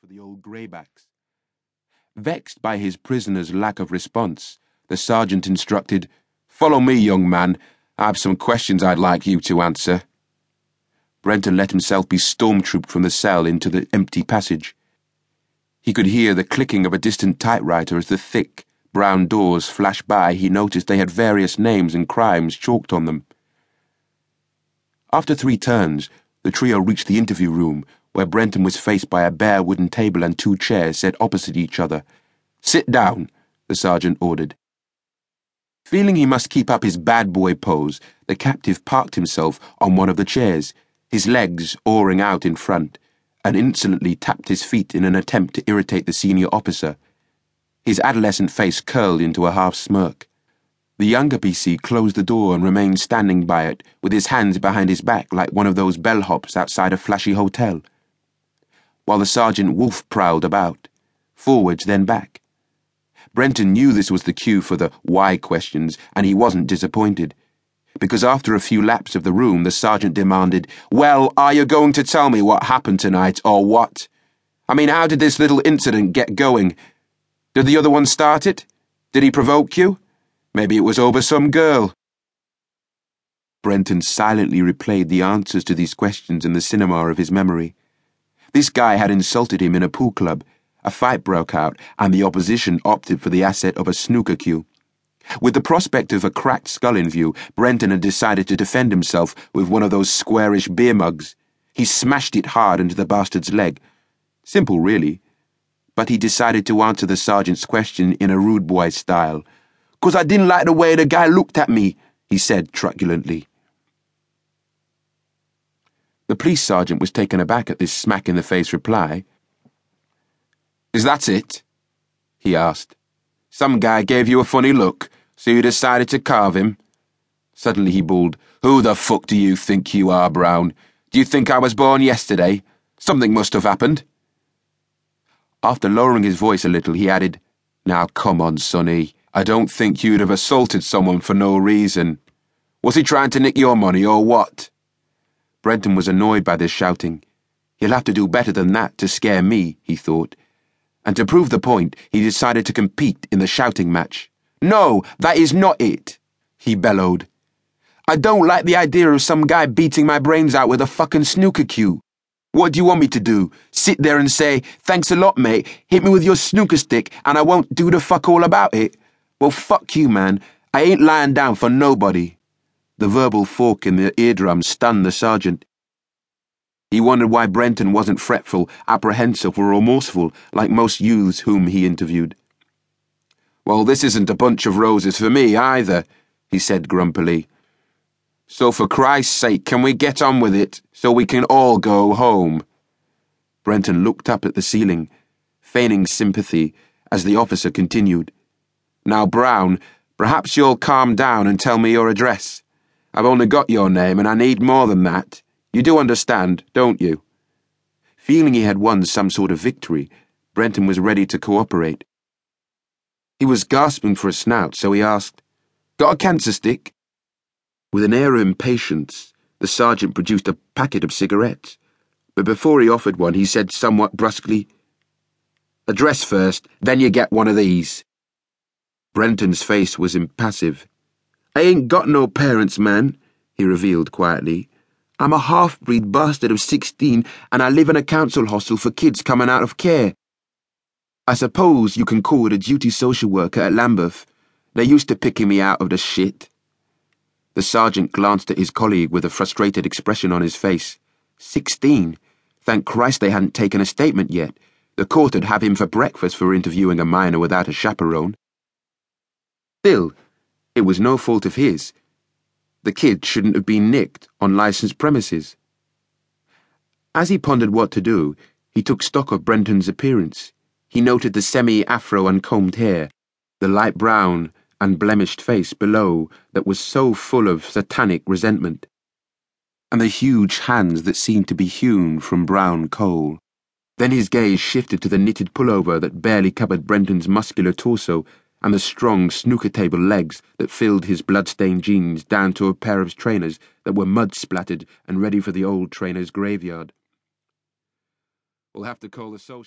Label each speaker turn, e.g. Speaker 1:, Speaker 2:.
Speaker 1: for the old greybacks. Vexed by his prisoner's lack of response, the sergeant instructed, Follow me, young man. I have some questions I'd like you to answer. Brenton let himself be stormtrooped from the cell into the empty passage. He could hear the clicking of a distant typewriter as the thick, brown doors flashed by. He noticed they had various names and crimes chalked on them. After three turns, the trio reached the interview room, where Brenton was faced by a bare wooden table and two chairs set opposite each other. Sit down, the sergeant ordered. Feeling he must keep up his bad boy pose, the captive parked himself on one of the chairs, his legs oaring out in front, and insolently tapped his feet in an attempt to irritate the senior officer. His adolescent face curled into a half smirk. The younger PC closed the door and remained standing by it, with his hands behind his back like one of those bellhops outside a flashy hotel. While the sergeant wolf prowled about, forwards then back. Brenton knew this was the cue for the why questions, and he wasn't disappointed. Because after a few laps of the room, the sergeant demanded, Well, are you going to tell me what happened tonight, or what? I mean, how did this little incident get going? Did the other one start it? Did he provoke you? Maybe it was over some girl. Brenton silently replayed the answers to these questions in the cinema of his memory. This guy had insulted him in a pool club. A fight broke out, and the opposition opted for the asset of a snooker cue. With the prospect of a cracked skull in view, Brenton had decided to defend himself with one of those squarish beer mugs. He smashed it hard into the bastard's leg. Simple, really. But he decided to answer the sergeant's question in a rude boy style. Cause I didn't like the way the guy looked at me, he said truculently. The police sergeant was taken aback at this smack in the face reply. Is that it? he asked. Some guy gave you a funny look, so you decided to carve him? Suddenly he bawled, Who the fuck do you think you are, Brown? Do you think I was born yesterday? Something must have happened. After lowering his voice a little, he added, Now come on, Sonny. I don't think you'd have assaulted someone for no reason. Was he trying to nick your money or what? Brenton was annoyed by this shouting. He'll have to do better than that to scare me, he thought. And to prove the point, he decided to compete in the shouting match. No, that is not it, he bellowed. I don't like the idea of some guy beating my brains out with a fucking snooker cue. What do you want me to do? Sit there and say, thanks a lot, mate, hit me with your snooker stick, and I won't do the fuck all about it? Well, fuck you, man. I ain't lying down for nobody. The verbal fork in the eardrum stunned the sergeant. He wondered why Brenton wasn't fretful, apprehensive, or remorseful like most youths whom he interviewed. Well, this isn't a bunch of roses for me either, he said grumpily. So, for Christ's sake, can we get on with it so we can all go home? Brenton looked up at the ceiling, feigning sympathy, as the officer continued. Now, Brown, perhaps you'll calm down and tell me your address. I've only got your name, and I need more than that. You do understand, don't you? Feeling he had won some sort of victory, Brenton was ready to cooperate. He was gasping for a snout, so he asked, Got a cancer stick? With an air of impatience, the sergeant produced a packet of cigarettes. But before he offered one, he said somewhat brusquely, Address first, then you get one of these. Brenton's face was impassive. I ain't got no parents, man, he revealed quietly. I'm a half breed bastard of 16 and I live in a council hostel for kids coming out of care. I suppose you can call it a duty social worker at Lambeth. They're used to picking me out of the shit. The sergeant glanced at his colleague with a frustrated expression on his face. Sixteen. Thank Christ they hadn't taken a statement yet. The court would have him for breakfast for interviewing a minor without a chaperone. Still, it was no fault of his. The kid shouldn't have been nicked on licensed premises. As he pondered what to do, he took stock of Brenton's appearance. He noted the semi afro uncombed hair, the light brown, unblemished face below that was so full of satanic resentment, and the huge hands that seemed to be hewn from brown coal. Then his gaze shifted to the knitted pullover that barely covered Brenton's muscular torso and the strong snooker table legs that filled his blood-stained jeans down to a pair of trainers that were mud-splattered and ready for the old trainer's graveyard. We'll have to call the social.